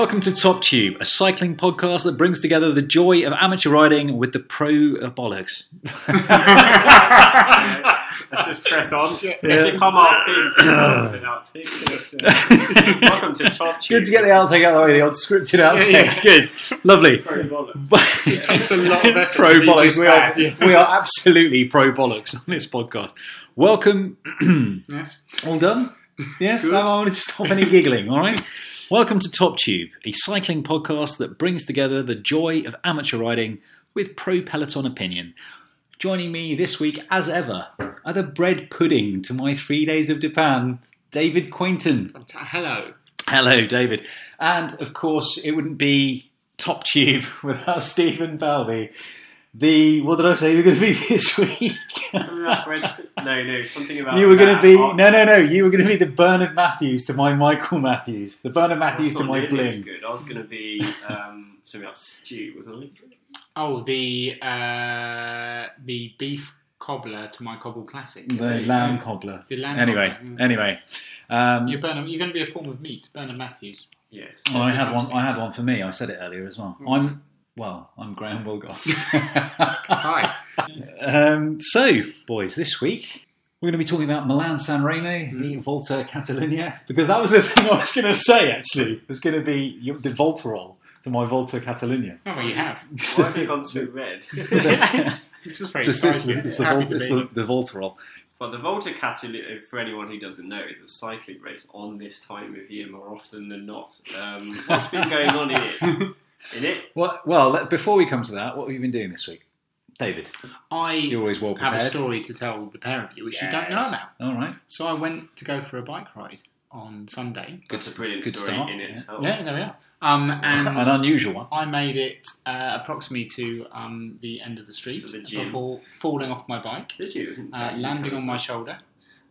Welcome to Top Tube, a cycling podcast that brings together the joy of amateur riding with the pro bollocks. Let's just press on. It's become our thing to start with an outtake. Welcome to Top Tube. Good to get the outtake out of the way, the old scripted outtake. Good, lovely. Pro bollocks. It takes a lot of effort pro bollocks. We are, we are absolutely pro bollocks on this podcast. Welcome. Yes. All done? Yes, I wanted to stop any giggling, all right? Welcome to Top Tube, a cycling podcast that brings together the joy of amateur riding with pro peloton opinion. Joining me this week, as ever, are the bread pudding to my three days of De Panne, David Quainton. Hello. Hello, David. And of course, it wouldn't be Top Tube without Stephen Balby. The, what did I say you were going to be this week? Something about bread. No, no, something about. You were going to be no, no, no. You were going to be the Bernard Matthews to my Michael Matthews, the Bernard that's Matthews to my nearly Bling. Good. I was going to be um, something about stew, wasn't it? Oh, the uh, the beef cobbler to my cobble classic. The lamb cobbler. The lamb Anyway, cobbler, anyway, um, You're, Bernard, you're going to be a form of meat, Bernard Matthews. Yes. well, I had one. I had one for me. I said it earlier as well. What I'm well. I'm Graham Willgoss. Hi. um, so, boys, this week we're going to be talking about Milan San Remo, the Volta Catalunya, because that was the thing I was going to say. Actually, it was going to be the Voltarol to my Volta Catalunya. Oh, well, you have. Why have you gone so red? This is very It's, it's, it's the, Volta, it's the, the Voltarol. well, the Volta Catalunya, for anyone who doesn't know, is a cycling race on this time of year more often than not. Um, what's been going on in it? In it? Well, well, before we come to that, what have you been doing this week, David? I You're always well have a story to tell the pair of you, which you don't know Yes. about. All right. So I went to go for a bike ride on Sunday. That's a brilliant good story start, in yeah. itself. Yeah, there we are. Um, and An unusual one. I made it uh, approximately to um, the end of the street To the gym. before falling off my bike, Did you? Isn't uh, landing on my shoulder.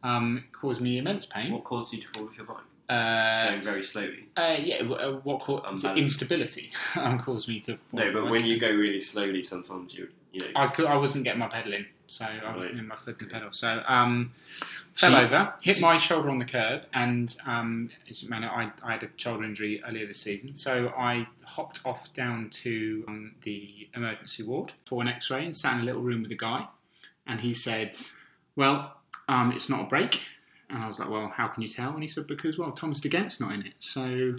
Um, caused me immense pain. What caused you to fall off your bike? Uh, Going very slowly. uh, yeah, w- uh, what caused instability um, caused me to. No, but when you go really slowly, sometimes you, you know. I could, I wasn't getting my pedal in, so I wasn't in my foot and pedal. So um, fell So- over, hit so- my shoulder on the curb, and um, as you know, I, I had a shoulder injury earlier this season. So I hopped off down to um, the emergency ward for an X-ray and sat in a little room with a guy, and he said, "Well, um, it's not a break." And I was like, "Well, how can you tell?" And he said, "Because well, Thomas De Gendt's not in it, so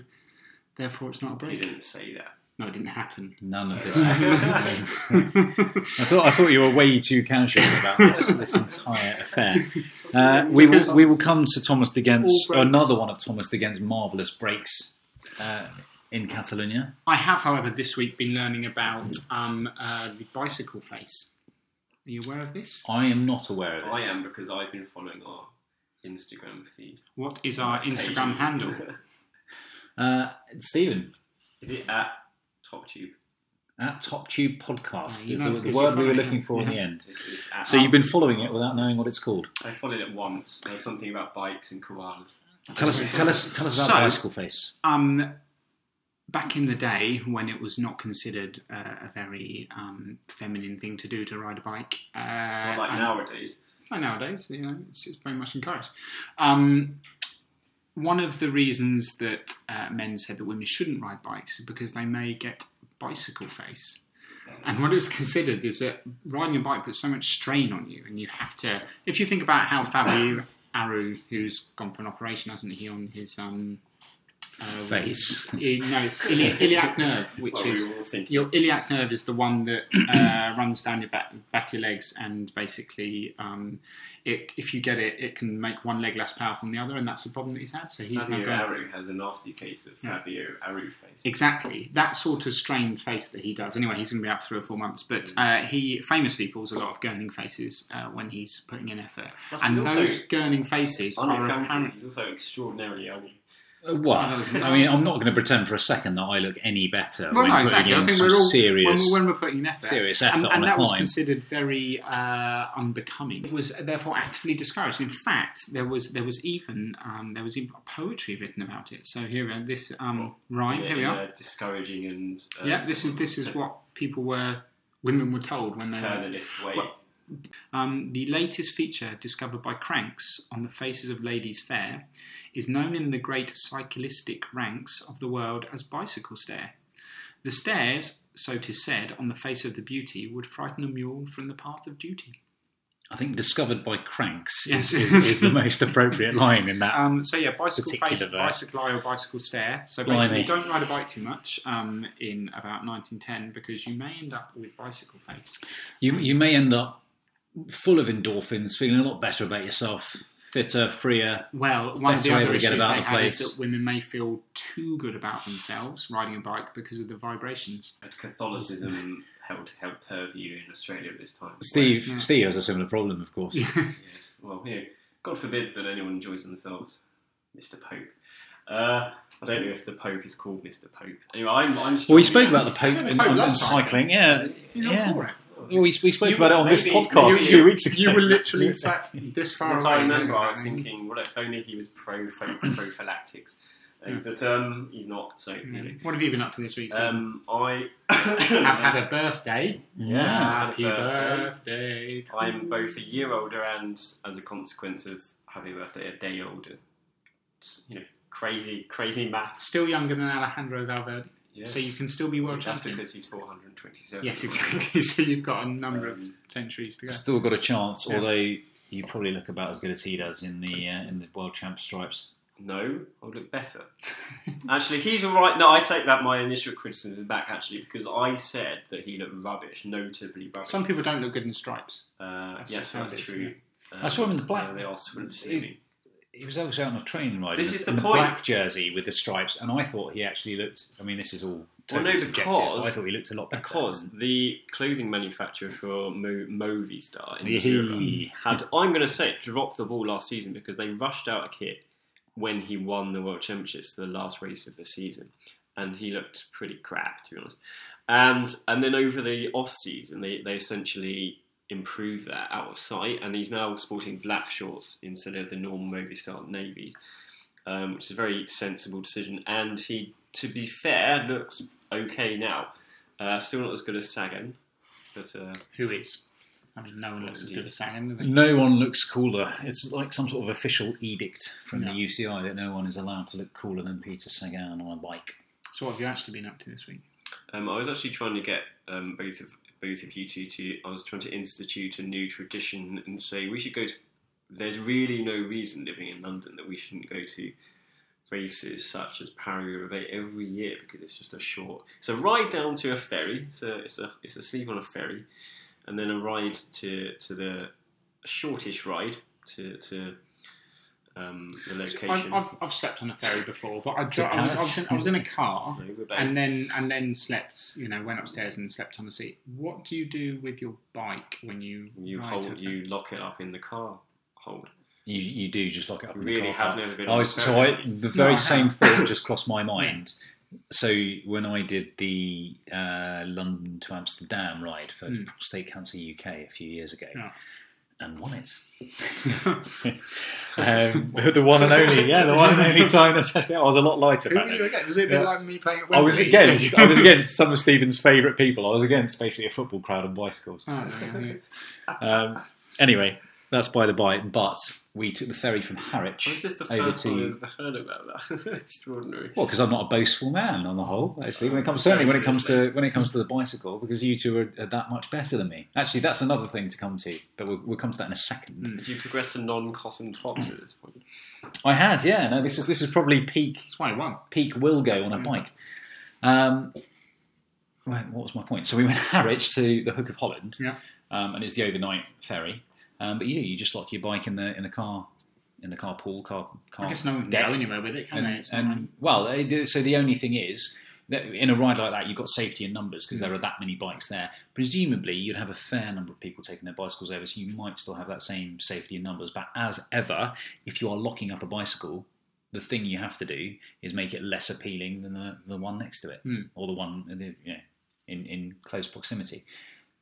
therefore it's not a break. break." didn't say that. No, it didn't happen. None of this. I thought I thought you were way too casual about this this entire affair. Uh, we will we will come to Thomas de Gendt's another one of Thomas de Gendt's marvelous breaks uh, in Catalonia. I have, however, this week been learning about um, uh, the bicycle face. Are you aware of this? I am not aware of I am because I've been following our Instagram feed. What is our Instagram handle? Uh, Stephen Is it at TopTube? at Top Tube Podcast Yeah, you is know the, the because word you're we were following looking it. for in the end. It's, it's at So you've been following it without knowing what it's called. I followed it once. There was something about bikes and koalas. Tell us, tell us, tell us about So- bicycle face. Um, back in the day when it was not considered uh, a very um, feminine thing to do to ride a bike, uh, Not like and- nowadays. Nowadays, you know, it's, it's very much encouraged. Um, one of the reasons that uh, men said that women shouldn't ride bikes is because they may get bicycle face. And what it was considered is that riding a bike puts so much strain on you, and you have to. If you think about how Fabio Aru, who's gone for an operation, hasn't he, on his um, uh, Face. i- no, it's iliac, iliac nerve, which Well, we is were your iliac nerve is the one that uh, runs down your back, back of your legs, and basically, um, it, if you get it, it can make one leg less powerful than the other, and that's the problem that he's had. So he's now Fabio going Aru has a nasty case of Yeah. Fabio Aru face. exactly that sort of strained face that he does. Anyway, he's going to be out three or four months, but uh, he famously pulls a lot of gurning faces uh, when he's putting in effort, Plus, and those gurning faces are unaccounted. apparent. He's also extraordinarily ugly. Uh, Well, I mean, I'm not going to pretend for a second that I look any better Well, when no, putting exactly. in I think some we're all serious, when, when we're putting in effort, serious effort and, on and a that was considered very uh, unbecoming. It was therefore actively discouraged. In fact, there was there was even um, there was even poetry written about it. So here, uh, this um, rhyme. Here we are. a discouraging and uh, Yeah, this is this is what people were women were told when they were. paternalist way. Well, Um, the latest feature discovered by Cranks on the faces of ladies fair is known in the great cyclistic ranks of the world as bicycle stair. The stairs, so 'tis said, on the face of the beauty would frighten a mule from the path of duty. I think discovered by cranks Yes. is, is, is the most appropriate line in that. Um, so yeah, bicycle face, bicycle eye or bicycle stair. So Blimey. basically, don't ride a bike too much um, in about 1910 because you may end up with bicycle face. You you may end up full of endorphins, feeling a lot better about yourself, fitter, freer. Well, one of Best the other get issues about they the have is place. that women may feel too good about themselves riding a bike because of the vibrations. Catholicism held held purview in Australia at this time. Steve Yeah. Steve has a similar problem, of course. Yes. Well, you know, God forbid that anyone enjoys themselves, Mr. Pope. Uh, I don't know if the Pope is called Mr. Pope. Anyway, I'm. I'm Well, we spoke about the Pope the in, Pope on, loves cycling. cycling. Yeah, He's all yeah. For it. Well, we, we spoke You- about it on this podcast you- two weeks ago. You were literally sat this far Yes, away. I remember. I was Um, thinking, what if only he was pro prophylactics, uh, but um, he's not. So you know. What have you been up to this week? Um, I I've had a birthday. Yes, Happy had a birthday. birthday. I'm both a year older and, as a consequence of having a birthday, a day older. It's, you know, crazy, crazy maths. Still younger than Alejandro Valverde, Yes. so you can still be world That's champion. because he's 427. Yes, exactly. So you've got a number of Um, centuries to go. Still got a chance, Yeah. although you probably look about as good as he does in the uh, in the world champ stripes. No, I would look better. actually, he's all right. No, I take that my initial criticism back, actually, because I said that he looked rubbish, notably rubbish. Some people don't look good in stripes. uh, That's yes, just how that's it is, true. I saw him in the black- uh, they are swim steaming. He was also out on a training ride. This in is in the the point. black jersey with the stripes, and I thought he actually looked. I mean, this is all Well, totally no, subjective. because- I thought he looked a lot better. Because the clothing manufacturer for Mo- Movistar in Europe had, I'm going to say, it, dropped the ball last season because they rushed out a kit when he won the World Championships for the last race of the season, and he looked pretty crap, to be honest. And and then over the off season, they they essentially improved that out of sight, and he's now sporting black shorts instead of the normal Movistar navies, um, which is a very sensible decision. And he, to be fair, looks okay now. Uh, still not as good as Sagan, but uh, Who is? I mean, no one looks as good as Sagan. No one looks cooler. It's like some sort of official edict from Yeah. the UCI that no one is allowed to look cooler than Peter Sagan on a bike. So, what have you actually been up to this week? um, I was actually trying to get um, both of both of you two to. I was trying to institute a new tradition and say we should go to. There's really no reason living in London that we shouldn't go to races such as Paris Roubaix every year because it's just a short. It's a ride down to a ferry. A it's a it's a sleep on a ferry, and then a ride to to the shortish ride to to um, the location. I've, I've, I've slept on a ferry before, but I, dro- I, was, I, was in, I was in a car No, and then and then slept. You know, went upstairs and slept on the seat. What do you do with your bike when you you ride hold to- you lock it up in the car hold. You, you do just lock it up. in the Really car have never been I was, so. I, the No, very I same have. thought just crossed my mind. So when I did the uh, London to Amsterdam ride for Mm. Prostate Cancer UK a few years ago, Yeah. And won it. um, the one and only, yeah, the one and only time. That's actually, I was a lot lighter Who were you against? Was it a bit Yeah. like me playing at I was against. I was against some of Stephen's favourite people. I was against basically a football crowd on bicycles. Oh, yeah, yeah. Um, anyway, that's by the by. But we took the ferry from Harwich Was this the over first time to. I've heard about that? Extraordinary. Well, because I'm not a boastful man on the whole. Actually, when it comes certainly when it comes to when it comes to the bicycle, because you two are, are that much better than me. Actually, that's another thing to come to, but we'll, we'll come to that in a second. Mm. Did you progress to non-cotton tops at this point? I had, yeah. No, this is this is probably peak That's why I won. peak will go on a Mm. bike. Um, right, what was my point? So we went Harwich to the Hook of Holland, Yeah. um, and it's the overnight ferry. Um, but you you just lock your bike in the in the car in the car pool car car. I guess no one can go anywhere with it, can And, they? And- like- well, uh, so the only thing is that in a ride like that, you've got safety in numbers because Mm. there are that many bikes there. Presumably, you'd have a fair number of people taking their bicycles over, so you might still have that same safety in numbers. But as ever, if you are locking up a bicycle, the thing you have to do is make it less appealing than the, the one next to it Mm. or the one you know, in in close proximity.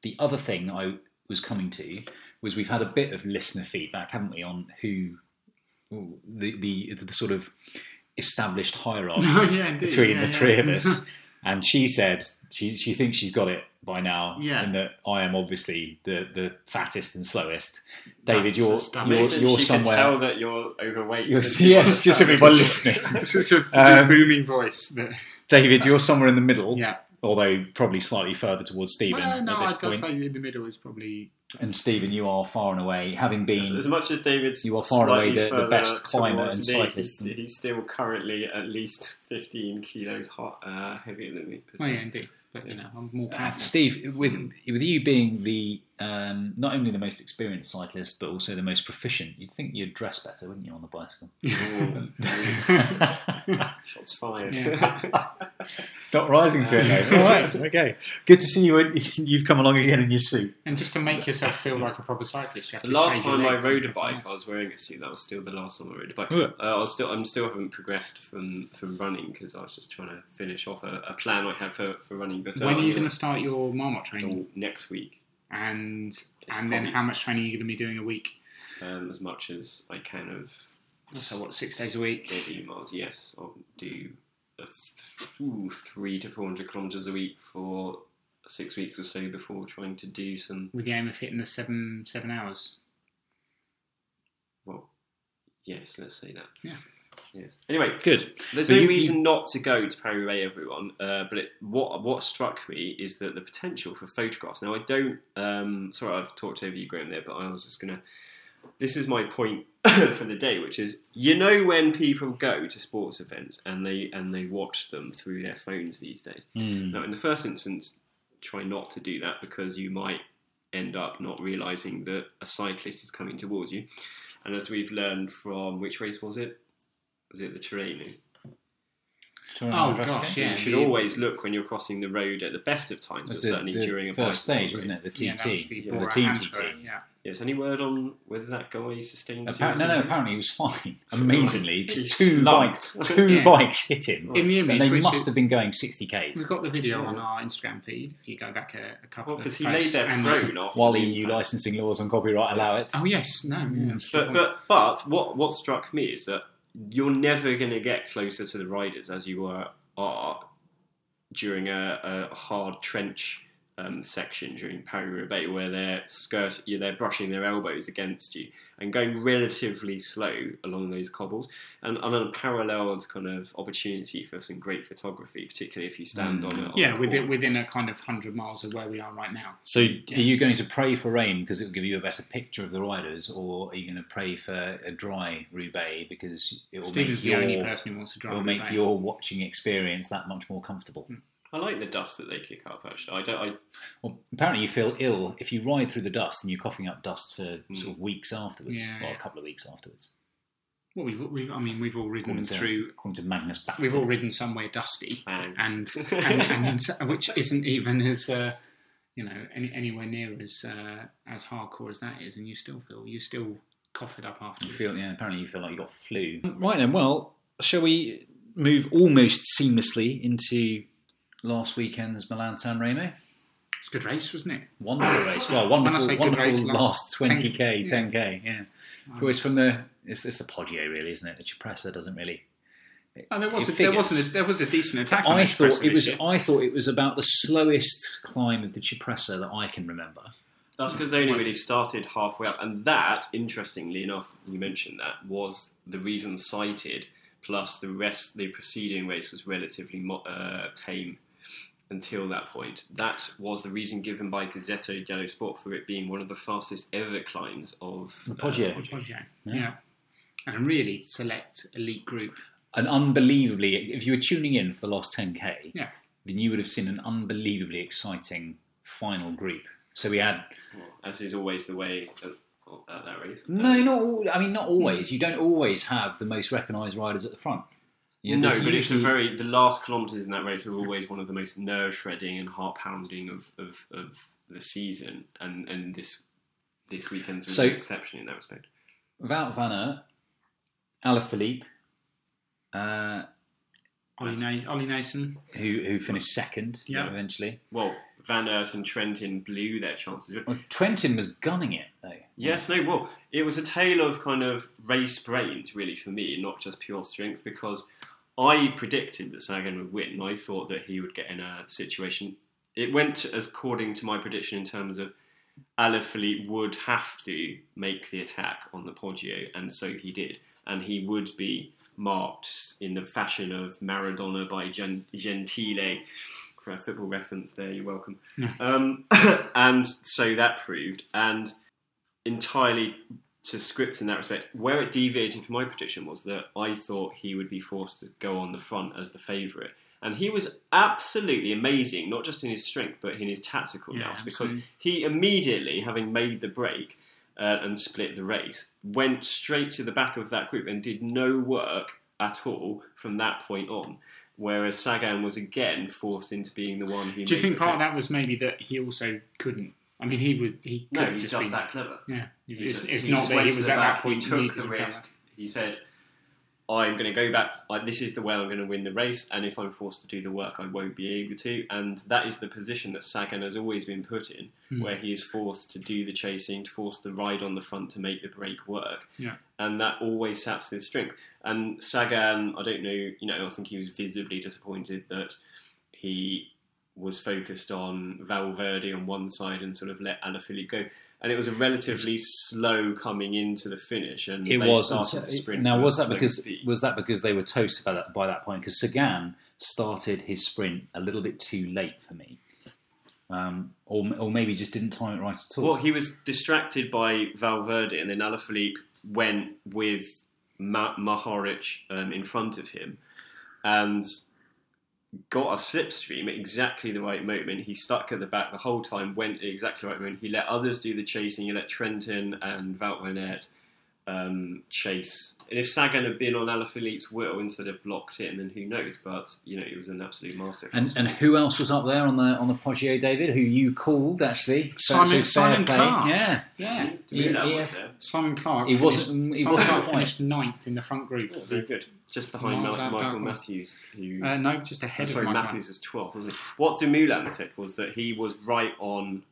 The other thing I was coming to was we've had a bit of listener feedback, haven't we, on who ooh, the the, the sort of established hierarchy Oh, yeah, indeed. between yeah, the yeah. three of us and she said she she thinks she's got it by now, Yeah. and that I am obviously the the fattest and slowest. David, That's you're a you're, Imagine you're she could tell that you're overweight. You're, yes, just to everyone tell listening. Such a Um, booming voice. That, David, you're somewhere in the middle, yeah. Although probably slightly further towards Stephen Well, no, at this I'd point. say in the middle is probably. And Stephen, you are far and away, having been As much as David's You are far and away the- the best climber and me, cyclist He's, he's still currently at least 15 kilos hot, uh, heavier than me. Well, yeah, indeed. But you know, I'm more Uh. Steve, with with you being the um, not only the most experienced cyclist but also the most proficient, you'd think you'd dress better, wouldn't you, on the bicycle? Shots fired. it's not rising to it, though. All right, okay. Good to see you. You've come along again in your suit. And just to make yourself feel like a proper cyclist, you have The to last shave your time I rode a bike, I was wearing a suit. That was still the last time I rode a bike. Uh, I was still, I'm still haven't progressed from, from running because I was just trying to finish off a, a plan I had for, for running. But that. uh, When are you going gonna- start your Marmotte training? oh, next week? And It's and then how much training are you going to be doing a week? Um, as much as I can of So what, six days a week? daily miles. Yes, I'll do a ooh, three to four hundred kilometers a week for six weeks or so before trying to do some. With the aim of hitting the seven seven hours. Well, yes, let's say that. Yeah. Yes. Anyway, Good. There's no you- reason not to go to Paris everyone. Uh, but it, what what struck me is that the potential for photographs. Now, I don't. Um, sorry, I've talked over you, Graham, there, but I was just gonna. This is my point for the day, which is you know when people go to sports events and they and they watch them through their phones these days. Hmm. Now, in the first instance, try not to do that because you might end up not realizing that a cyclist is coming towards you. And as we've learned from which race was it? Was it the Tirreno? Oh, gosh, yeah. you should the- always look when you're crossing the road at the best of times, but the, certainly the during a first stage, race. wasn't it? The TT, Yeah, that was the, Yeah, the team TT. Yeah. Yes. Any word on whether that guy sustained? Appar- no, no. Apparently, he was fine. Amazingly, He two bikes, two Yeah. bikes hit him, In the and image, they must is- have been going 60 k. We've got the video Yeah. on our Instagram feed. If you go back a, a couple Well, of because he posts, laid there and- prone after while EU licensing laws on copyright allow it. Oh yes, no, yeah. But but but what what struck me is that you're never going to get closer to the riders as you are are during a, a hard trench um, section during Paris Roubaix, where they're skirt yeah, they're brushing their elbows against you and going relatively slow along those cobbles, and, and an unparalleled kind of opportunity for some great photography, particularly if you stand on it. Yeah, within within a kind of hundred miles of where we are right now. So, are you going to pray for rain because it will give you a better picture of the riders, or are you going to pray for a dry Roubaix because it will Stephen's make the only person who wants to it will make your watching experience that much more comfortable? I like the dust that they kick up. Actually, I don't. I Well, apparently, you feel ill if you ride through the dust and you're coughing up dust for sort of weeks afterwards, Yeah, or yeah. a couple of weeks afterwards. Well, we've, we've, I mean, we've all ridden According to, through. according to Magnus Backstedt. We've all ridden somewhere dusty, bang. and and, and which isn't even as uh, you know any, anywhere near as uh, as hardcore as that is, and you still feel you still cough it up You afterwards. feel, yeah, apparently you feel like you got flu. Right then, well, shall we move almost seamlessly into last weekend's Milan San Remo? It's a good race, wasn't it? Wonderful race. Well, When I wonderful, say good wonderful race, last last 20k, 10 10k, yeah. It's from the, it's, it's the Poggio really, isn't it? The Cipressa doesn't really. Oh, there was a, there wasn't a, there was a decent attack. on I the thought it was. year. I thought it was about the slowest climb of the Cipressa that I can remember. That's because they only really started halfway up, and that, interestingly enough, you mentioned that was the reason cited. Plus, the rest, the preceding race was relatively mo- uh, tame until that point. That was the reason given by Gazzetta dello Sport for it being one of the fastest ever climbs of The Poggio. uh, Poggio, Yeah. yeah. and really select elite group. An unbelievably, if you were tuning in for the last 10k, Yeah. then you would have seen an unbelievably exciting final group. So we had well, as is always the way at, at that race. no, not all. I mean, not always. You don't always have the most recognised riders at the front. You know, no, there's but it's a very the last kilometres in that race are always one of the most nerve shredding and heart pounding of, of, of the season, and and this this weekend's was So- an exception in that respect. Wout van Aert, Alaphilippe, uh, Ollie, Na- Ollie Naesen. who who finished second Yeah. eventually. Well, Van Aert and Trentin blew their chances. Well, Trentin was gunning it though. Yes, no, well, it was a tale of kind of race brains, really, for me, not just pure strength, because I predicted that Sagan would win. I thought that he would get in a situation. It went as according to my prediction in terms of Alaphilippe would have to make the attack on the Poggio, and so he did. And he would be marked in the fashion of Maradona by Gen- Gentile. For a football reference there, you're welcome. Um, and so that proved, and entirely to script in that respect. Where it deviated from my prediction was that I thought he would be forced to go on the front as the favourite. And he was absolutely amazing, not just in his strength, but in his tactical Yeah, nous, because he immediately, having made the break uh, and split the race, went straight to the back of that group and did no work at all from that point on. Whereas Sagan was again forced into being the one who. Do you think part of that was maybe that he also couldn't? I mean, he was he could No, he's just just been, that clever. Yeah, it's, just- it's not that he was at back, that point. He took the risk. He said, "I'm going to go back. Like, this is the way I'm going to win the race, and if I'm forced to do the work, I won't be able to." And that is the position that Sagan has always been put in, Hmm. where he is forced to do the chasing, to force the ride on the front to make the break work. Yeah. And that always saps his strength. And Sagan, I don't know, you know, I think he was visibly disappointed that he was focused on Valverde on one side and sort of let Alaphilippe go. And it was a relatively slow coming into the finish, and It was. started the so- sprint. now, was that because speed. was that because they were toast by that by that point? Because Sagan started his sprint a little bit too late for me, um, or or maybe just didn't time it right at all. Well, he was distracted by Valverde, and then Alaphilippe went with Ma- Mohoric um, in front of him, and got a slipstream at exactly the right moment. He stuck at the back the whole time, went at exactly the right moment. He let others do the chasing. He let Trentin and Wout um, chase. And if Sagan had been on Alaphilippe's wheel instead of blocked in, then who knows? But you know, it was an absolute masterclass. and and who else was up there on the on the Poggio, David? Who you called actually? Simon- Simon. Clarke. Yeah, Yeah, Dumoulin Yeah, was yeah. there. Simon Clarke. He finished, wasn't- he Simon wasn't Clarke finished ninth in the front group. Yeah, very good. Just behind Miles Ma- out Michael. Matthews, who Uh, no, just I'm ahead sorry, of Michael. Matthews was 12th, wasn't he? What Dumoulin said was that he was right on,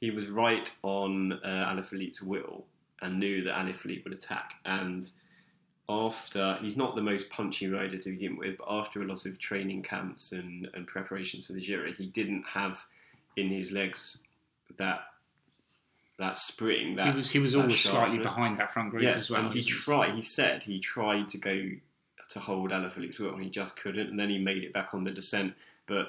he was right on uh, Alaphilippe's will and knew that Alaphilippe would attack. And after, he's not the most punchy rider to begin with, but after a lot of training camps and, and preparations for the Giro, he didn't have in his legs that that spring. That He was he was always slightly behind that front group Yes, as well. and he tried. He said he tried to go to hold Alaphilippe's wheel, and he just couldn't. And then he made it back on the descent. But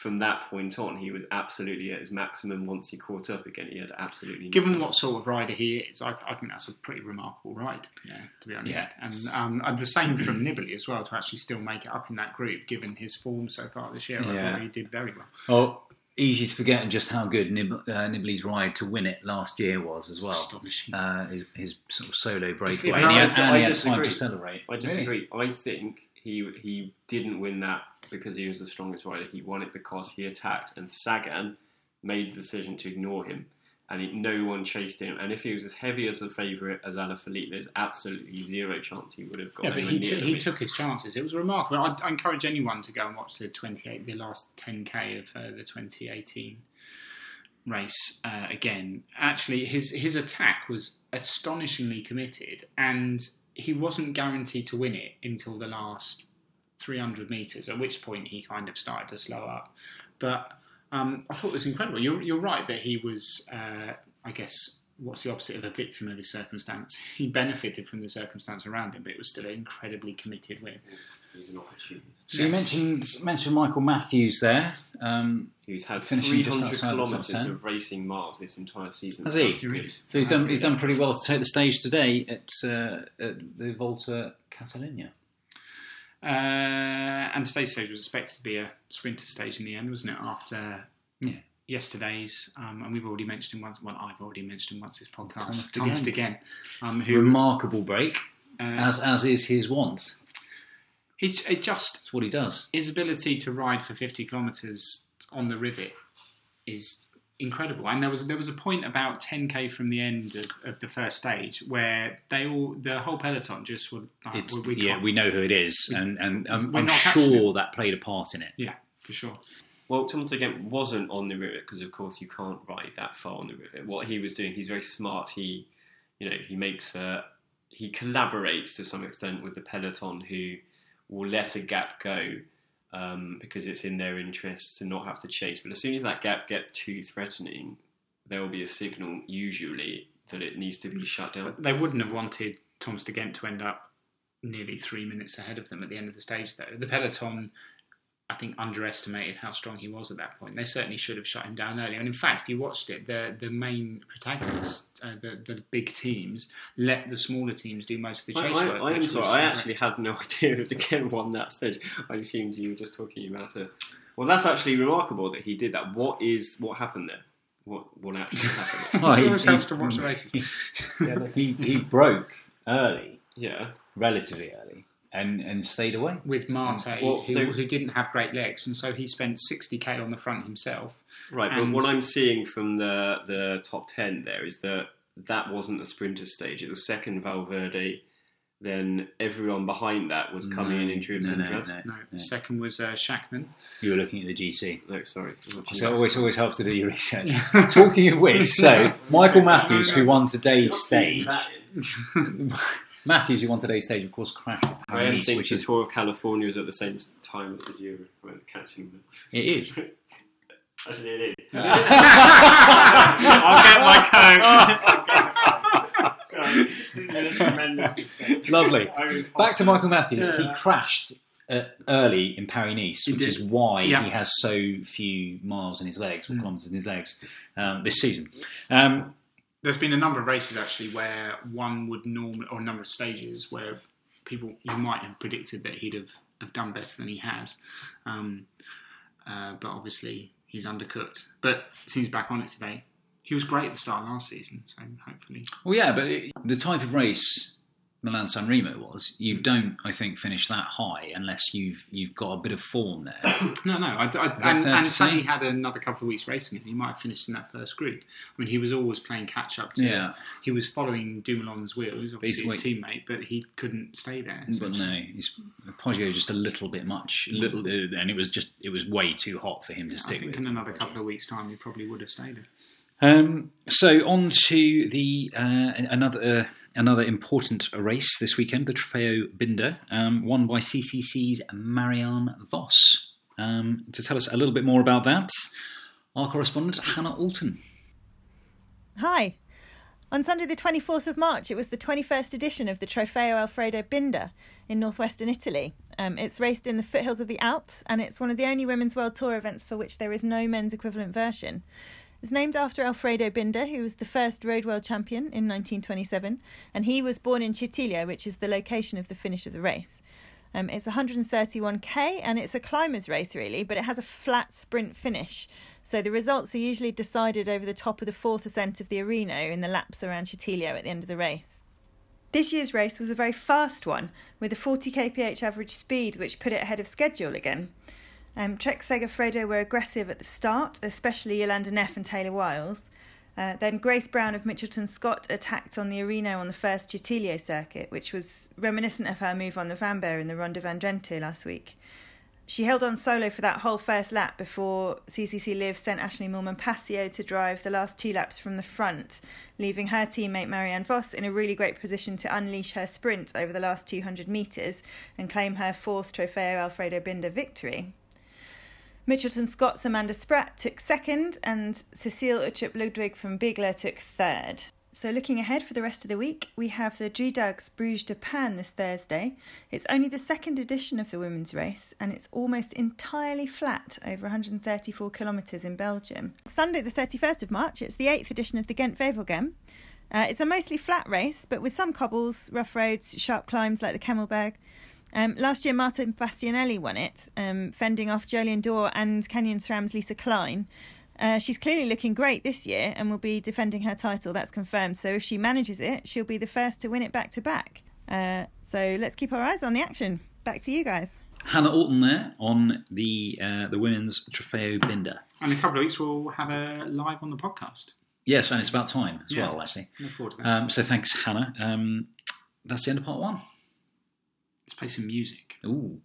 from that point on, he was absolutely at his maximum. Once he caught up again, he had absolutely. Given nothing. what sort of rider he is, I, I think that's a pretty remarkable ride. Yeah, to be honest. Yeah. And, um, and the same from Nibali as well to actually still make it up in that group, given his form so far this year. I Yeah. thought he did very well. Oh, easy to forget just how good Nib- uh, Nibali's ride to win it last year was as well. Astonishing. Uh, his, his sort of solo if breakaway, I- and he had, I and he had time disagree. to celebrate. I disagree. I think he he didn't win that because he was the strongest rider. He won it because he attacked, and Sagan made the decision to ignore him, and it, no one chased him. And if he was as heavy as a favourite as Alaphilippe, there's absolutely zero chance he would have got Yeah, but he, took he took his chances. It was remarkable. I, I encourage anyone to go and watch the 28, the last 10k of uh, the 2018 race uh, again. Actually, his his attack was astonishingly committed, and he wasn't guaranteed to win it until the last 300 meters. At which point he kind of started to slow up. But um, I thought it was incredible. You're you're right that he was, uh, I guess. What's the opposite of a victim of his circumstance? He benefited from the circumstance around him, but it was still an incredibly committed win. He's an. So you mentioned mentioned Michael Matthews there. Um, Who's had Finishing 300 outside kilometres 10. of racing miles this entire season. Has he? That's good. so he's done he's done pretty well to take the stage today at, uh, at the Volta Catalunya. Uh, and today's stage was expected to be a sprinter stage in the end, wasn't it? After Yeah. yesterday's, um, and we've already mentioned him once. Well, I've already mentioned him once. This podcast, Thomas Thomas de de Gendt. Gendt, um, who Remarkable break, uh, as as is his want. He's it just That's what he does. his ability to ride for 50 kilometres on the rivet is incredible. And there was there was a point about 10k from the end of, of the first stage where they all the whole peloton just were like, It's, we, we yeah, can't- we know who it is, and and um, We're I'm not catching sure that played a part in it. yeah for sure. Well, Thomas again wasn't on the rivet because, of course, you can't ride that far on the rivet. What he was doing, he's very smart. He, you know, he makes uh, he collaborates to some extent with the peloton who will let a gap go um, because it's in their interest to not have to chase. But as soon as that gap gets too threatening, there will be a signal usually that it needs to be shut down. They wouldn't have wanted Thomas de Gendt to end up nearly three minutes ahead of them at the end of the stage, though. The peloton, I think, underestimated how strong he was at that point. They certainly should have shut him down earlier. And in fact, if you watched it, the the main protagonists, uh, the the big teams, let the smaller teams do most of the I, chase I, work. I am sorry. I actually had no idea that again won that stage. I assumed you were just talking about it. Well, that's actually remarkable that he did that. What is what happened there? What what actually happened? Oh, It he- always he- helps to watch the races. he he broke early, yeah, relatively early, and and stayed away. with Marte, Well, who, they- who didn't have great legs, and so he spent 60k on the front himself. right. And- but what I'm seeing from the the top ten there is that that wasn't the sprinter stage. It was second Valverde. Then everyone behind that was coming in in troops no, and no, drafts. no, No, no. second was uh, Schachmann. You were looking at the GC. No, sorry. So it always always helps to do your research. Talking of which, so Michael Matthews, who won today's stage, Matthews, who won today's stage, of course, crashed Graham Paris, thinks which the is tour of California was at the same time as the Euro. Well, catching them. it is. Actually, it is. I'll get my coat. Sorry, this has been a tremendous mistake. Lovely. Back to Michael Matthews. He crashed uh, early in Paris Nice, which is why Yeah. he has so few miles in his legs, or Mm. kilometres in his legs, um, this season. Um, There's been a number of races actually where one would normally, or a number of stages where people you might have predicted that he'd have, have done better than he has, um, uh, but obviously he's undercooked. But seems back on it today. He was great at the start of last season, so hopefully. well, yeah, but it, the type of race Milan San Remo was, you don't, I think, finish that high unless you've you've got a bit of form there. No, no. I, I, and and had he had another couple of weeks racing, it, he might have finished in that first group. I mean, he was always playing catch up. To Yeah. He was following Dumoulin wheels, obviously his teammate, but he couldn't stay there. But no, he's Poggio just a little bit much, little, uh, and it was just it was way too hot for him to I stick think with. in another couple of weeks' time, he probably would have stayed there. Um, so on to the uh, another uh, another important race this weekend, the Trofeo Binder, um, won by CCC's Marianne Vos. Um, to tell us a little bit more about that, our correspondent Hannah Alton. Hi. On Sunday, the 24th of March, it was the 21st edition of the Trofeo Alfredo Binder in northwestern Italy. Um, it's raced in the foothills of the Alps, and it's one of the only Women's World Tour events for which there is no men's equivalent version. It's named after Alfredo Binder, who was the first road world champion in 1927, and he was born in Cittiglio, which is the location of the finish of the race. Um, it's 131k and it's a climbers race, really, but it has a flat sprint finish. So the results are usually decided over the top of the fourth ascent of the Orino in the laps around Cittiglio at the end of the race. This year's race was a very fast one, with a 40 kph average speed, which put it ahead of schedule again. Um, Trek Segafredo were aggressive at the start, especially Jolanda Neff and Taylor Wiles. Uh, then Grace Brown of Mitchelton Scott attacked on the Orino on the first Cittiglio circuit, which was reminiscent of her move on the Van VAMberg in the Ronde van Drenthe last week. She held on solo for that whole first lap before CCC Liv sent Ashleigh Moolman Pasio to drive the last two laps from the front, leaving her teammate Marianne Vos in a really great position to unleash her sprint over the last 200 metres and claim her fourth Trofeo Alfredo Binder victory. Mitchelton Scott's Amanda Spratt took second, and Cecilie Uttrup Ludwig from Bigla took third. So, looking ahead for the rest of the week, we have the Driedaagse Brugge-De Panne this Thursday. It's only the second edition of the women's race, and it's almost entirely flat over 134 kilometres in Belgium. Sunday, the 31st of March, it's the eighth edition of the Ghent Wevelgem. Uh, it's a mostly flat race, but with some cobbles, rough roads, sharp climbs like the Kemmelberg. Um, last year, Marta Bastianelli won it, um, fending off Jolien D'Hoore and Canyon SRAM's Lisa Klein. Uh, she's clearly looking great this year and will be defending her title, that's confirmed. So if she manages it, she'll be the first to win it back to back. Uh, so let's keep our eyes on the action. Back to you guys. Hannah Alton there on the uh, the women's Trofeo Binder. And in a couple of weeks, we'll have a live on the podcast. Yes, and it's about time as Yeah. well, actually. Look forward to that. Um, so thanks, Hannah. Um, that's the end of part one. Let's play some music. Ooh.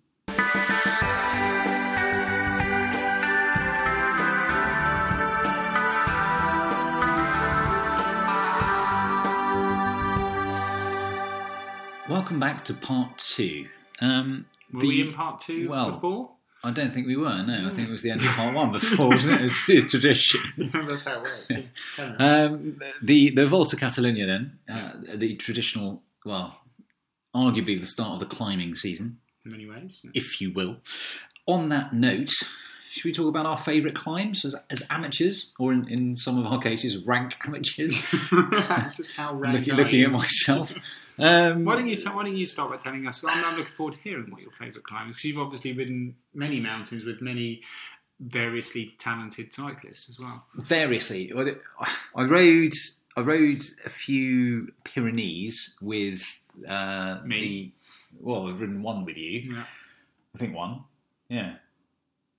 Welcome back to part two. Um, Were The- we in part two well- before? I don't think we were. No, I think it was the end of part one before, wasn't it? It's, it's tradition. That's how it works. Um, the the Volta Catalunya then, uh, the traditional, well, arguably the start of the climbing season, in many ways. if you will. On that note, should we talk about our favourite climbs as, as amateurs, or in, in some of our cases, rank amateurs? Just how rank looking, looking at myself. Um, Why don't you tell, Why don't you start by telling us? I'm, I'm looking forward to hearing what your favourite climb is. You've obviously ridden many mountains with many variously talented cyclists as well. variously. I rode I rode a few Pyrenees with uh, Me. The, well, I've ridden one with you. Yeah. I think one. Yeah.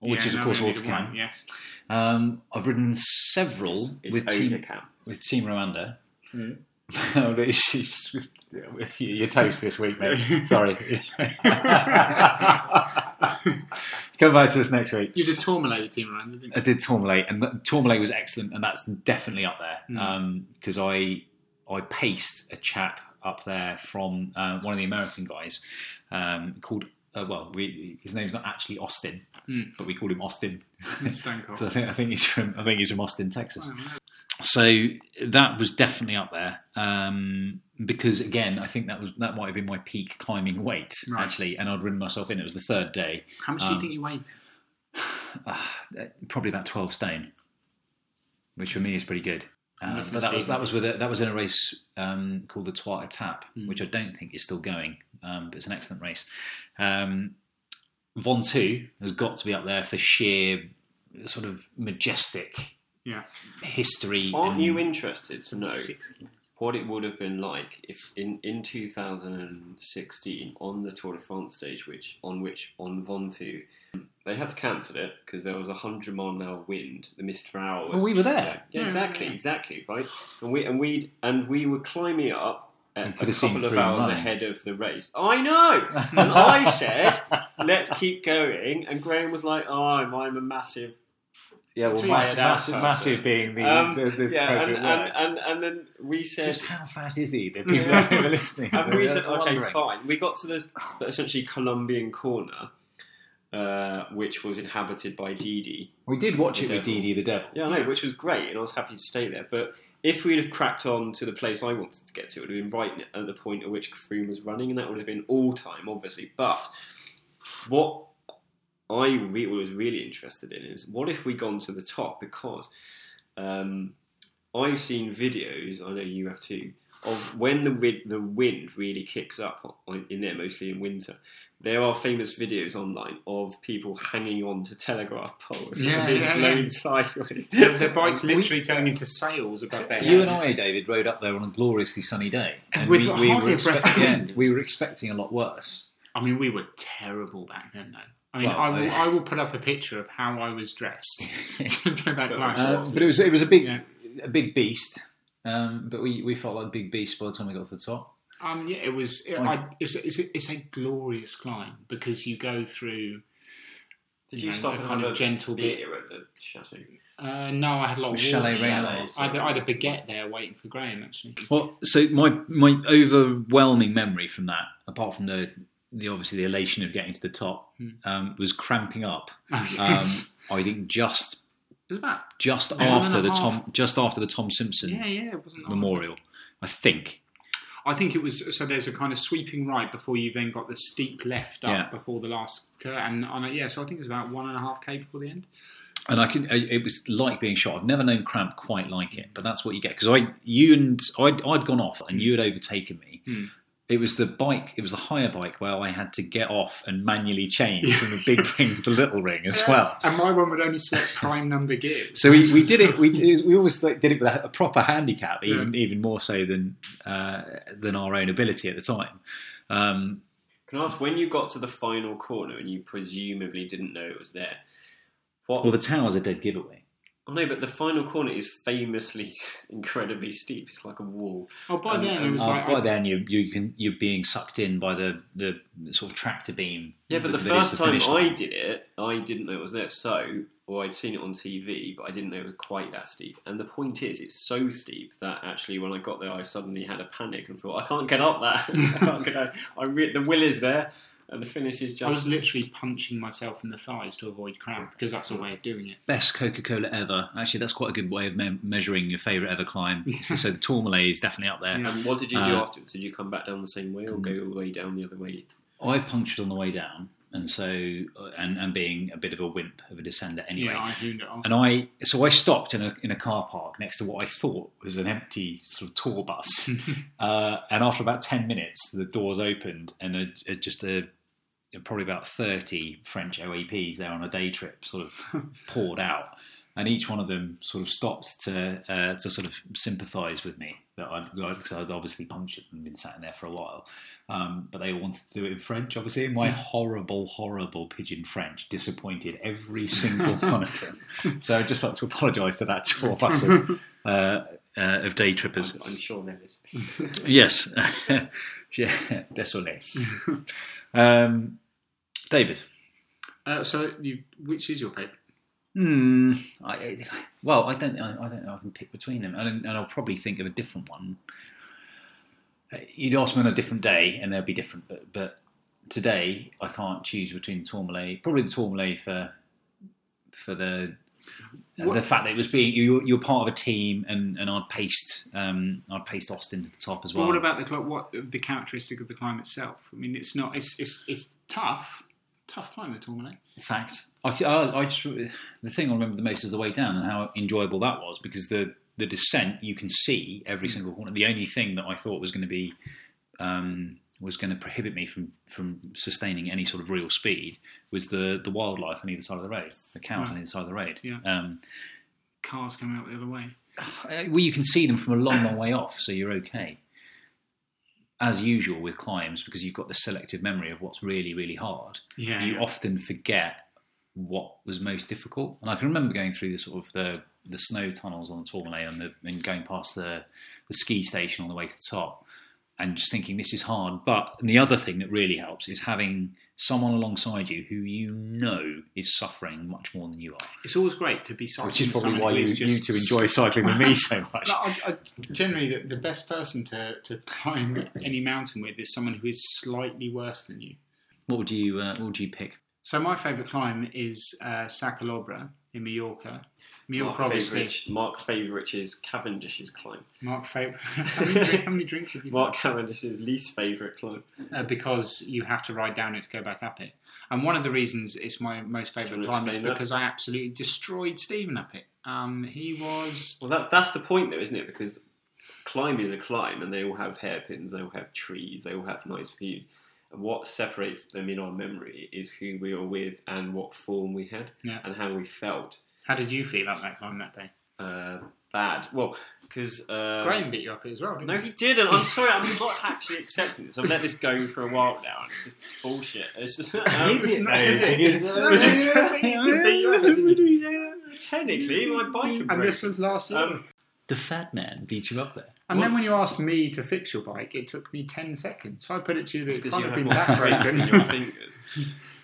Which Yeah, is of no, course we did Hautacam. one, Yes. Um, I've ridden several It's with team, Hautacam. with Team Rwanda. Mm. It's just- You're toast this week, mate. Sorry. Come back to us next week. You did Tourmalet with Team Miranda, didn't I did Tourmalet, and that- Tourmalet was excellent, and that's definitely up there Mm. because I I paced a chap up there from uh, one of the American guys um, called uh, well, we, his name's not actually Austin, Mm. but we called him Austin. So I think I think he's from I think he's from Austin, Texas. Oh. So that was definitely up there um, because again, I think that was that might have been my peak climbing weight Right. actually, and I'd ridden myself in. It was the third day, How much do you Um, think you weighed? uh, probably about twelve stone, which for me is pretty good. I'm Uh, looking but that was that was with a, that was in a race um, called the Twat Tap, Mm. which I don't think is still going, um, but it's an excellent race. Um, Ventoux has got to be up there for sheer sort of majestic Yeah. history. Aren't and- you interested to know Six. What it would have been like if in, in 2016 on the Tour de France stage, which on which on Ventoux they had to cancel it because there was a hundred mile an hour wind. The Mistral. Was, Well, we were there. Yeah, yeah, Yeah, exactly, hmm, yeah. exactly, right. And we and we and we were climbing up. You At could a couple of hours running. ahead of the race. I know, and I said, "Let's keep going." And Graham was like, "Oh, I'm, I'm a massive Yeah, well, massive, massive, massive being the, Um, the, the yeah, and, and, and, and then we said, Just how fat is he? The people who are listening. and we said, okay, wondering. fine. We got to the essentially Colombian corner, uh, which was inhabited by Didi. We did watch it with devil. Didi the Devil. Yeah, I know, which was great, and I was happy to stay there. But if we'd have cracked on to the place I wanted to get to, it would have been right at the point at which Froome was running, and that would have been all time, obviously. But what I re- was really interested in is what if we gone to the top? Because um, I've seen videos, I know you have too, of when the wi- the wind really kicks up on, in there, mostly in winter. There are famous videos online of people hanging on to telegraph poles Yeah, and being yeah, blown yeah. sideways. Their, their bikes literally turning into sails above their You head. and I, David, rode up there on a gloriously sunny day, and With we, hardly we, a were breath of expect- wind. yeah, we were expecting a lot worse. I mean, we were terrible back then, though. I mean, Well, I, will, I- I will put up a picture of how I was dressed to that climb. Um, but it was it was a big Yeah. a big beast. Um, but we, we felt like big beast by the time we got to the top. Um, yeah, it was. It, Like- I, it's, it's, a, it's a glorious climb because you go through. Did you you know, stop a kind of a gentle bit. beer at the chateau? Uh, no, I had a lot of Chalet water. I had, I had a baguette there waiting for Graham actually. Well, so my my overwhelming memory from that, apart from the the obviously the elation of getting to the top, Hmm. um, was cramping up. Oh, Um, yes. I think just it was about. just after the half. Tom just after the Tom Simpson Yeah, yeah, it wasn't long. memorial, I think. I think it was so. There's a kind of sweeping right before you then got the steep left up Yeah. before the last curve, and on a, yeah. So I think it was about one and a half k before the end. And I can. It was like being shot. I've never known cramp quite like it, but that's what you get. Because I, you and I'd, I'd gone off, and you had overtaken me. Hmm. It was the bike. It was the higher bike where I had to get off and manually change from the big ring to the little ring as well. And my one would only select prime number gears. So we, we did it. We we always like, did it with a, a proper handicap, even even more so than uh, than our own ability at the time. Um, Can I ask when you got to the final corner and you presumably didn't know it was there? What? well, the tower's a dead giveaway. Oh no, but the final corner is famously incredibly steep. It's like a wall. oh, by um, then it was Uh, like by I- then, you you can you're being sucked in by the the sort of tractor beam. Yeah, but the that is first time I did it, I didn't know it was there. So, or I'd seen it on TV, but I didn't know it was quite that steep. And the point is, it's so steep that actually, when I got there, I suddenly had a panic and thought, I can't get up that. I can't get out. I re- the will is there. And the finish is just. I was literally punching myself in the thighs to avoid cramp because that's a way of doing it. Best Coca Cola ever. Actually, that's quite a good way of me- measuring your favourite ever climb. So the Tourmalet is definitely up there. And what did you do Uh, afterwards? Did you come back down the same way or go all the way down the other way? I punctured on the way down, and so and, and being a bit of a wimp of a descender anyway. Yeah, I hooned it off. And I so I stopped in a in a car park next to what I thought was an empty sort of tour bus. uh, and after about ten minutes, the doors opened, and a, a, just a probably about thirty French OAPs there on a day trip sort of poured out, and each one of them sort of stopped to uh, to sort of sympathise with me that I'd because I'd obviously punctured and been sat in there for a while. Um, but they all wanted to do it in French, obviously. And my horrible, horrible pigeon French disappointed every single one of them. So I'd just like to apologise to that tour bus of, uh, uh, of day trippers. I'm, I'm sure there is. Yes, yeah, désolé. Um, David. Uh, so, you, which is your favourite? Hmm. I, well, I don't. I, I don't know. I can pick between them, and, and I'll probably think of a different one. Uh, You'd ask me on a different day, and they'll be different. But but today, I can't choose between the Tourmalet. Probably the Tourmalet for for the What- the fact that it was being you you're part of a team, and, and I'd paste um I'd paced Austin to the top as well. Well, what about the what the characteristic of the climb itself? I mean, it's not. It's it's, it's tough, tough climb the Tourmalet. In fact. I, I, I just the thing I remember the most is the way down and how enjoyable that was because the the descent you can see every single corner. The only thing that I thought was going to be um, was going to prohibit me from from sustaining any sort of real speed was the the wildlife on either side of the road, the cows on either side of the road. Yeah. Um, Cars coming out the other way. uh, well, you can see them from a long, long way off, so you're okay. As usual with climbs, because you've got the selective memory of what's really, really hard. Yeah, you yeah. often forget what was most difficult. And I can remember going through the sort of the, the snow tunnels on the Tourmalet and, the, and going past the, the ski station on the way to the top and just thinking this is hard. But the other thing that really helps is having someone alongside you who you know is suffering much more than you are. It's always great to be cycling. Which is probably why you, is you just- two enjoy cycling with me so much. No, I, I, generally, the, the best person to, to climb any mountain with is someone who is slightly worse than you. What would you uh, What would you pick? So my favourite climb is uh, Sa Calobra in Mallorca. Mallorca, Mark obviously. Favourich, Mark Cavendish's climb. Mark favourite. how, many, drink- how many drinks have you Mark got? Cavendish's least favourite climb. Uh, because you have to ride down it to go back up it. And one of the reasons it's my most favourite climb is explain that? because I absolutely destroyed Stephen up it. Um, he was Well, that, that's the point, though, isn't it? Because climb is a climb, and they all have hairpins, they all have trees, they all have nice views. What separates them in our memory is who we were with and what form we had Yeah. and how we felt. How did you feel about that climb that day? Uh, bad. Well, because. Um, Graham beat you up as well, didn't No, he? he didn't. I'm sorry. I'm not actually accepting this. I've let this go for a while now. and It's just bullshit. It's just, um, Is it, though? Is it? Because, No, uh, technically, my bike And this was last year. Um, The fat man beat you up there. and then when you asked me to fix your bike, it took me 10 seconds. So I put it to you that it because can't you have have been that strength in your fingers.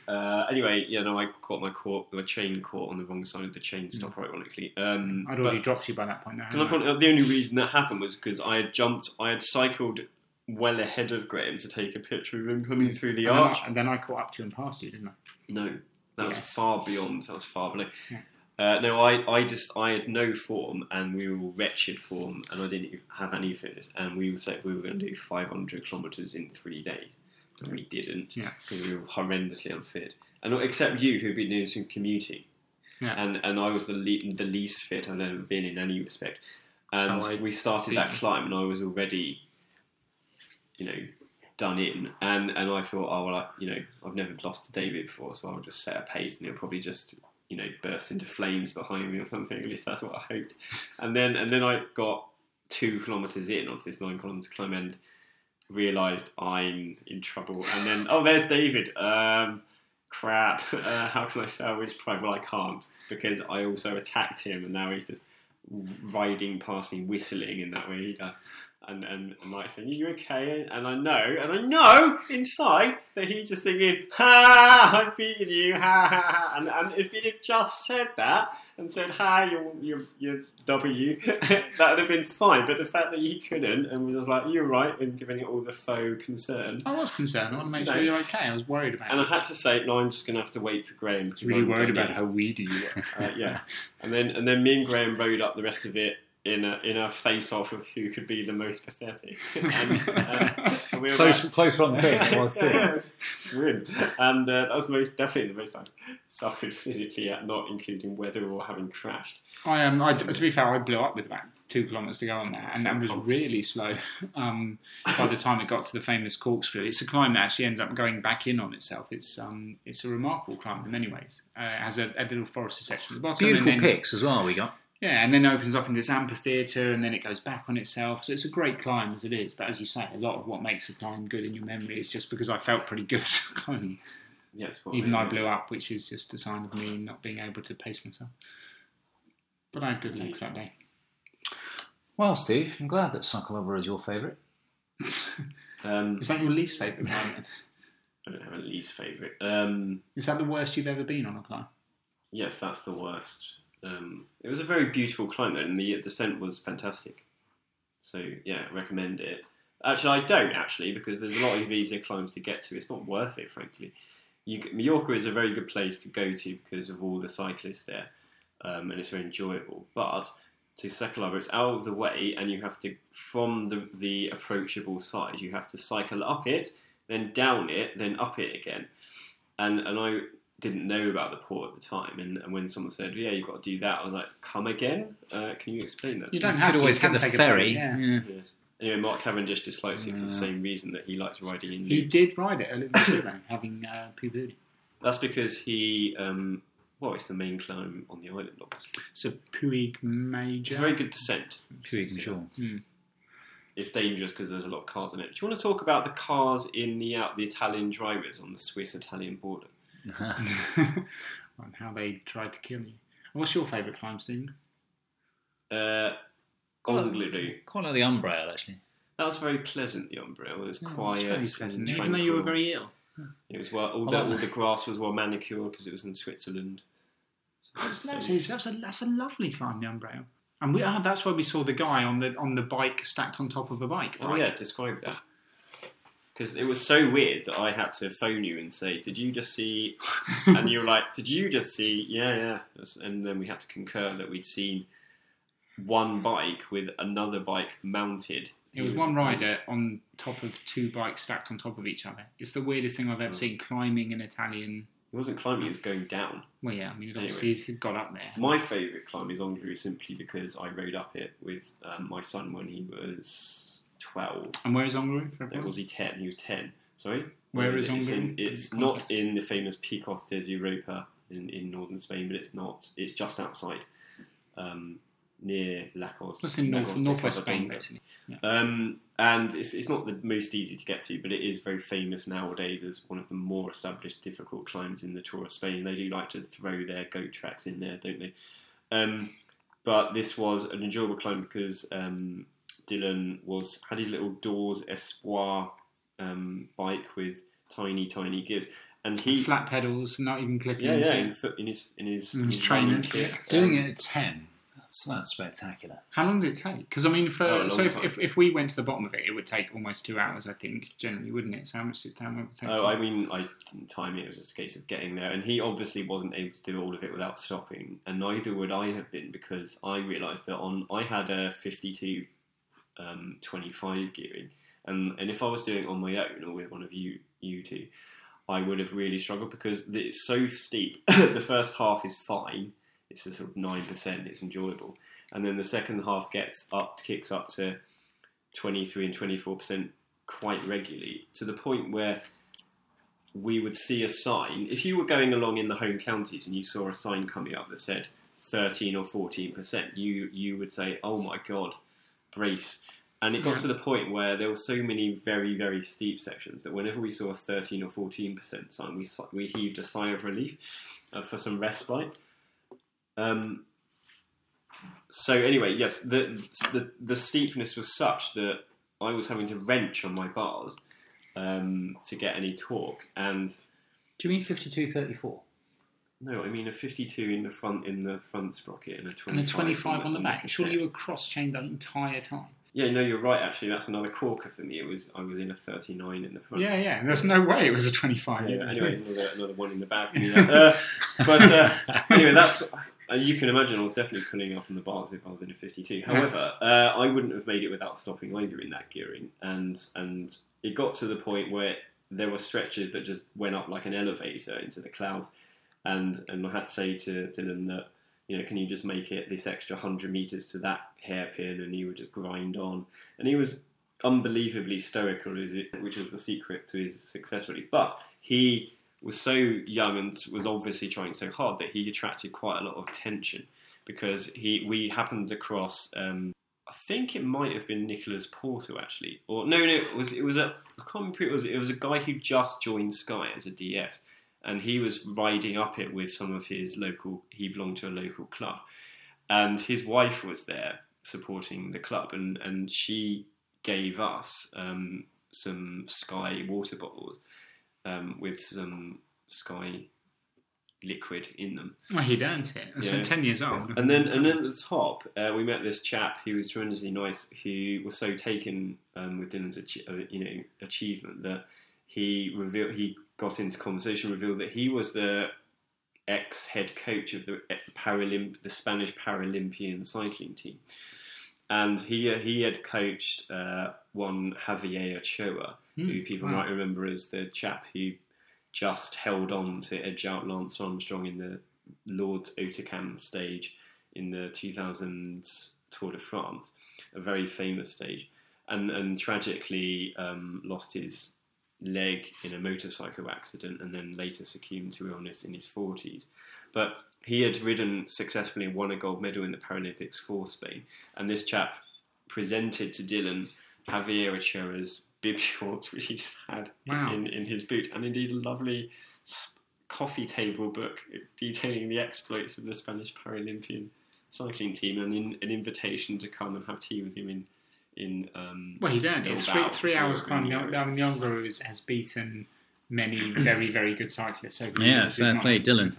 Uh, anyway, yeah, no, I caught my caught my chain caught on the wrong side of the chain stop, ironically. Um, I'd but- already dropped you by that point. Though, Can I hadn't I? comment- the only reason that happened was because I had jumped, I had cycled well ahead of Graham to take a picture of him coming through the and, then arch. I, and then I caught up to you and passed you, didn't I? No, that was far beyond. That was far below. Yeah. Uh, no, I, I just I had no form, and we were wretched form, and I didn't have any fitness. And we said we were going to do 500 kilometers in three days, and we didn't Yeah. because we were horrendously unfit. And except you, who'd been doing some commuting, Yeah. and and I was the le- the least fit I've ever been in any respect. And So we started that climb, and I was already, you know, done in. And and I thought, oh well, I, you know, I've never lost to David before, so I'll just set a pace, and he'll probably just you know burst into flames behind me or something. At least that's what I hoped. And then and then I got two kilometers in of this nine kilometer climb and realised I'm in trouble. And then oh, there's David. Um, crap. Uh, how can I salvage pride? Well, I can't because I also attacked him, and now he's just riding past me, whistling in that way he does. And, and Mike saying, Are you okay? And I know, and I know inside that he's just thinking, Ha, I've beaten you, ha ha ha. And, and if he'd have just said that and said, Ha, you're, you're, you're W, that would have been fine. But the fact that he couldn't and was just like, You're right, and giving it all the faux concern. I was concerned. I want to make No. sure you're okay. I was worried about And I had to say, No, I'm just going to have to wait for Graham. because really I'm worried about yet." how weedy you were. Uh, yes, and then and then me and Graham rode up the rest of it in a in a face off of who could be the most pathetic. and, uh, and we were Close, like- close run thing. it was too. Yeah, it was grim. And uh, that was most definitely the most I suffered physically at not including weather or having crashed. I um, I, to be fair, I blew up with about two kilometres to go on that, and that was really slow. Um, by the time it got to the famous corkscrew, it's a climb that actually ends up going back in on itself. It's um, it's a remarkable climb in many ways. Uh, it has a, a little forested section at the bottom, Beautiful and then, pics as well. We got. Yeah, and then opens up in this amphitheatre, and then it goes back on itself. So it's a great climb as it is. But as you say, a lot of what makes a climb good in your memory is just because I felt pretty good climbing, Yes, what even though I blew up, which is just a sign of me not being able to pace myself. But I had good legs that day. Well, Steve, I'm glad that Sa Calobra is your favourite. Um, Is that your least favourite climb? I don't have a least favourite. Um, Is that the worst you've ever been on a climb? yes, that's the worst. Um, it was a very beautiful climb, though, and the descent was fantastic. So yeah, recommend it. Actually, I don't actually because there's a lot of easier climbs to get to. It's not worth it, frankly. You, Mallorca is a very good place to go to because of all the cyclists there, um, and it's very enjoyable. But to Sa Calobra, it's out of the way, and you have to from the the approachable side. You have to cycle up it, then down it, then up it again. And and I didn't know about the port at the time, and, and when someone said, "Yeah, you've got to do that," I was like, "Come again? Uh, can you explain that?" You to don't me?" have Could to. always get the take ferry. yeah. Yeah. Yes. Anyway, Mark Cavendish dislikes it for the same reason that he likes riding in He Leeds. did ride it a little bit, having uh, puberty. That's because he, um, well, it's the main climb on the island, obviously. So Puig Major. It's a very good descent. Puig and Shaw. It's dangerous because there's a lot of cars in it. Do you want to talk about the cars in the out the Italian drivers on the Swiss-Italian border? and how they tried to kill you. What's your favourite climb, Stephen? Uh, Angliru. Quite like the Umbrail, actually. That was very pleasant. The umbrella it was Oh, quiet, it's very and pleasant, even though you were very ill. It was well. All I the, all the grass was well manicured because it was in Switzerland. That's, that's, that's, a, that's a lovely climb, the Umbrail. And we, ah, that's where we saw the guy on the on the bike stacked on top of a bike. Oh right? yeah, describe that. Because it was so weird that I had to phone you and say, "Did you just see?" and you were like, "Did you just see?" Yeah, yeah. And then we had to concur that we'd seen one bike with another bike mounted. It was one rider on top of two bikes stacked on top of each other. It's the weirdest thing Hmm. I've ever seen. Climbing an Italian. It wasn't climbing; it was going down. Well, yeah, I mean, it Anyway. obviously he'd got up there. My favourite climb is Angliru simply because I rode up it with um, my son when he was twelve. And where is Angliru? For Or was he ten? He was ten. Sorry. Where is it's Angliru? in- It's not in the famous Picos de Europa in, in northern Spain, but it's not. It's just outside, um, near Lacos. It's in north, Lagos de northwest Spain, Covadonga. basically. Um, and it's, it's not the most easy to get to, but it is very famous nowadays as one of the more established difficult climbs in the Tour of Spain. They do like to throw their goat tracks in there, don't they? Um, but this was an enjoyable climb because um, Dylan was had his little Doors Espoir um, bike with tiny, tiny gears, and he Flat pedals, not even clipping. yeah, yeah, in, in his in his, In his running trainers, kit. Doing Um, it at 10, that's, that's spectacular. How long did it take? Because I mean, for Oh, so if, if, if we went to the bottom of it, it would take almost two hours, I think, generally, wouldn't it? So how much did how long it take? Oh, I mean, I didn't time it. It was just a case of getting there, and he obviously wasn't able to do all of it without stopping, and neither would I have been because I realised that on I had a fifty-two um, twenty-five gearing, and and if I was doing it on my own or with one of you you two, I would have really struggled because it's so steep. the first half is fine; it's a sort of nine percent. It's enjoyable, and then the second half gets up, kicks up to twenty-three and twenty-four percent quite regularly to the point where we would see a sign. If you were going along in the home counties and you saw a sign coming up that said 13 or 14 percent, you you would say, "Oh my god, brace!" And it got Yeah. to the point where there were so many very very steep sections that whenever we saw a 13 or 14 percent sign, we we heaved a sigh of relief uh, for some respite. Um, so anyway, yes, the, the the steepness was such that I was having to wrench on my bars um, to get any torque. And Do you mean 5234? No, I mean a 52 in the front in the front sprocket and a 25, And a 25 on the back. Surely you were cross-chained the entire time. Yeah, no, you're right. Actually, that's another corker for me. It was I was in a 39 in the front. Yeah, yeah. There's no way it was a 25. Yeah, anyway, another, another one in the back. Uh, but uh, anyway, that's uh, you can imagine. I was definitely pulling up on the bars if I was in a 52. However, uh, I wouldn't have made it without stopping either in that gearing, and and it got to the point where there were stretches that just went up like an elevator into the clouds, and and I had to say to Dylan that. You know, can you just make it this extra hundred meters to that hairpin, and he would just grind on, and he was unbelievably stoical, which was the secret to his success, really. But he was so young and was obviously trying so hard that he attracted quite a lot of attention because he we happened across. Um, I think it might have been Nicholas Portal actually, or no, no, it was it was a I can't remember it was. It was a guy who just joined Sky as a DS, and he was riding up it with some of his local. He belonged to a local club, and his wife was there supporting the club, and and she gave us um, some Sky water bottles um, with some Sky liquid in them. Well, he'd earned it. It's Yeah. 10 years old. And then, and then at the top, uh, we met this chap who was tremendously nice. Who was so taken um, with Dylan's, uh, you know, achievement that he revealed. He got into conversation, revealed that he was the ex head coach of the Paralymp, the Spanish Paralympian cycling team, and he uh, he had coached uh, one Javier Ochoa, who Hmm, people wow. might remember as the chap who just held on to edge out Lance Armstrong in the Lourdes-Hautacam stage in the 2000 Tour de France, a very famous stage, and and tragically um, lost his leg in a motorcycle accident and then later succumbed to illness in his 40s. But he had ridden successfully and won a gold medal in the Paralympics for Spain, and this chap presented to Dylan Javier Ochoa's bib shorts, which he had Wow. in, in his boot, and indeed a lovely coffee table book detailing the exploits of the Spanish Paralympian cycling team, and in, an invitation to come and have tea with him in in. Um, Well, he'd earned it. Three, three before hours climb. Rio. Down Angliru has, has beaten many very, very good cyclists over the Yeah, years. fair if play, Dylan.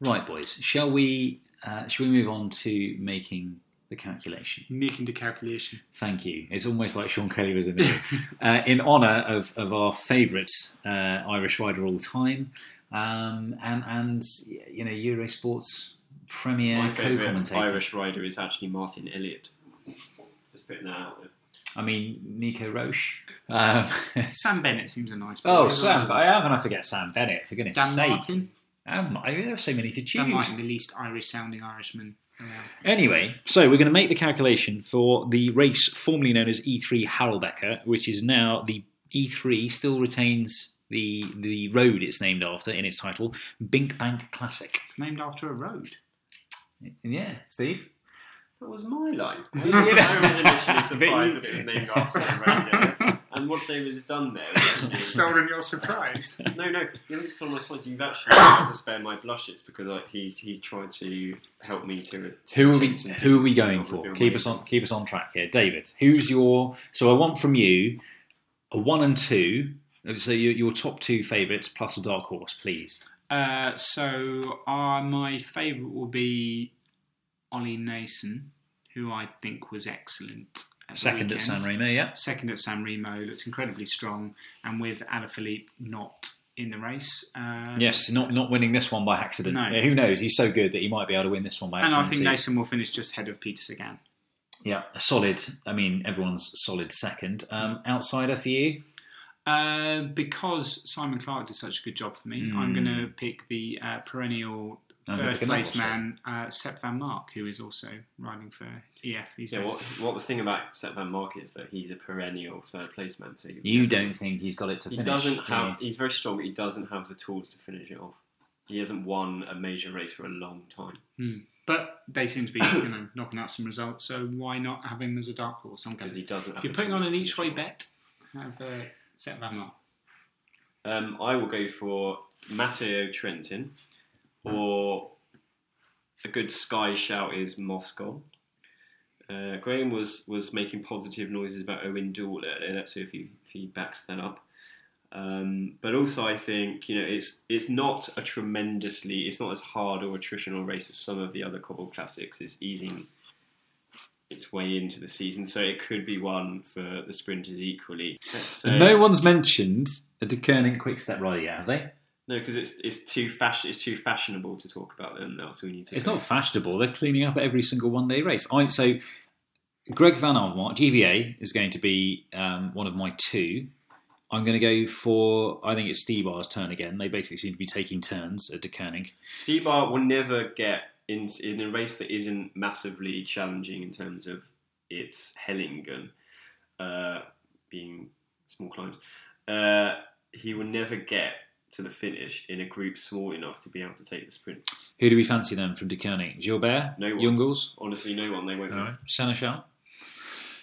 Right, boys. Shall we? Uh, shall we move on to making the calculation? Making the calculation. Thank you. It's almost like Sean Kelly was in the room. uh, in honour of, of our favourite uh, Irish rider all time, um, and and you know Eurosport's premier co-commentator. Irish rider is actually Martin Elliott. Just putting that out there. I mean Nico Roche. Um, Sam Bennett seems a nice boy. oh, as Sam! well. I am going to forget Sam Bennett. For goodness' Dan sake, Martin. Um, I mean, there are so many to Dan choose. Martin, the least Irish sounding Irishman around. Anyway, so we're going to make the calculation for the race formerly known as E3 Harelbeke, which is now the E3 still retains the the road it's named after in its title, BinckBank Classic. It's named after a road. Yeah, Steve. That was my line. You I was initially surprised that it was named after a radio. And what David has done there is actually- Stolen your surprise. No, no, you haven't stolen my spots. You've actually had to spare my blushes because I, he's he's tried to help me to. to Who are we? to- Who are we to going for? Keep us on. Keep us on track here, David. Who's your? So I want from you a one and two. So your, your top two favourites plus a dark horse, please. Uh, so uh, my favourite will be Ollie Naesen, who I think was excellent. At the Second at. San Remo, yeah. Second at San Remo, looked incredibly strong, and with Alaphilippe not in the race. Uh, Yes, not not winning this one by accident. No. Yeah, who knows? He's so good that he might be able to win this one by And accident. I think. Naesen will finish just ahead of Peter Sagan. Yeah, a solid. I mean, everyone's solid second. Um, outsider for you? Uh, because Simon Clarke did such a good job for me, I'm Mm. going to pick the uh, perennial I'm third pick place man, uh, Sep Vanmarcke, who is also riding for EF these Yeah, days. what, what the thing about Sep Vanmarcke is that he's a perennial third place man. So You don't think he's got it to He finish? doesn't do have. you? He's very strong, but he doesn't have the tools to finish it off. He hasn't won a major race for a long time. But they seem to be, you know, knocking out some results. So why not have him as a dark horse? I'm because he doesn't. Have If you're putting on an each way bet, have uh, Sep Vanmarcke. Um, I will go for Matteo Trentin, or a good Sky shout is Moscon. Uh, Graham was was making positive noises about Owain Doull earlier. Let's see if he if he backs that up. Um, but also, I think you know it's it's not a tremendously it's not as hard or attritional race as some of the other cobble classics. It's easing its way into the season, so it could be one for the sprinters equally. Say- No one's mentioned a Deceuninck quick step rider yet, have they? No, because it's it's too fashion it's too fashionable to talk about them now. So we need to. It's not fashionable. They're cleaning up every single one day race. I, so, Greg Van Avermaet, GVA, is going to be um, one of my two. I'm going to go for, I think it's Stybar's turn again. They basically seem to be taking turns at De Koning. Stybar will never get in in a race that isn't massively challenging in terms of its Hellingen uh, being small climbs. Uh, he will never get to the finish in a group small enough to be able to take the sprint. Who do we fancy then from Deceuninck? Gilbert? No one. Jungels? Honestly, no one. They won't. No. Sénéchal?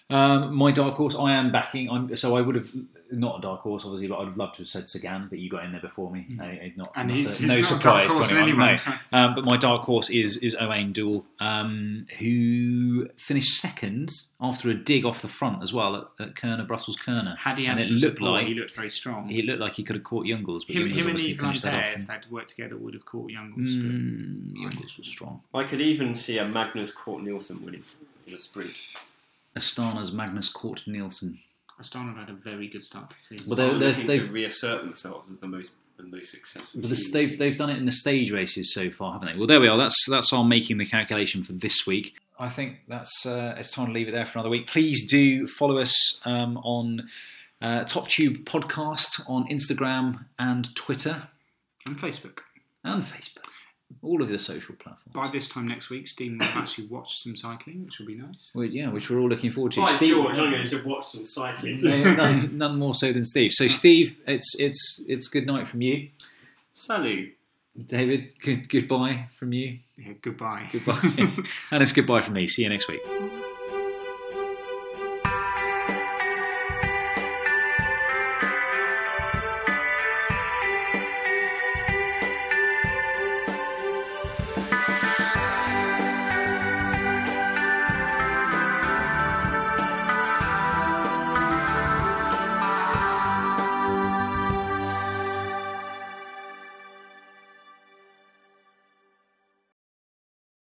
Um, my dark horse, I am backing. I'm, so I would have not a dark horse, obviously, but I'd have loved to have said Sagan, but you got in there before me. I- I- not, And he's, a- he's no not surprise to anyone. anyway, no. so- Um, but my dark horse is is Owain Doull, um, who finished second after a dig off the front as well at, at Kuurne, Brussels Kuurne. Had he and had it looked support, like he looked very strong. he looked like he could have caught Jungels, but him, Jungels him and obviously Yves that Lampaert, off. if and- they'd worked together, would have caught Jungels. but Mm, Jungels was strong. I could even see a Magnus Cort Nielsen winning in a sprint. Astana's Magnus Cort Nielsen. Astana had a very good start to the season. Well, they're- They're there's- looking to they've- reassert themselves as the most the most successful. But the, they've they've done it in the stage races so far, haven't they? Well, there we are. That's that's our making the calculation for this week. I think that's uh, it's time to leave it there for another week. Please do follow us um, on uh, Top Tube Podcast on Instagram and Twitter and Facebook. and Facebook, all of the social platforms. By this time next week, Stephen will have actually watched some cycling, which will be nice. Well, yeah, which we're all looking forward to. Hi, Steve- George. I'm going to watch some cycling. no, none, none more so than Steve. So, Steve, it's it's it's good night from you. Salut. David, good, goodbye from you. Yeah, goodbye. Goodbye, and it's goodbye from me. See you next week.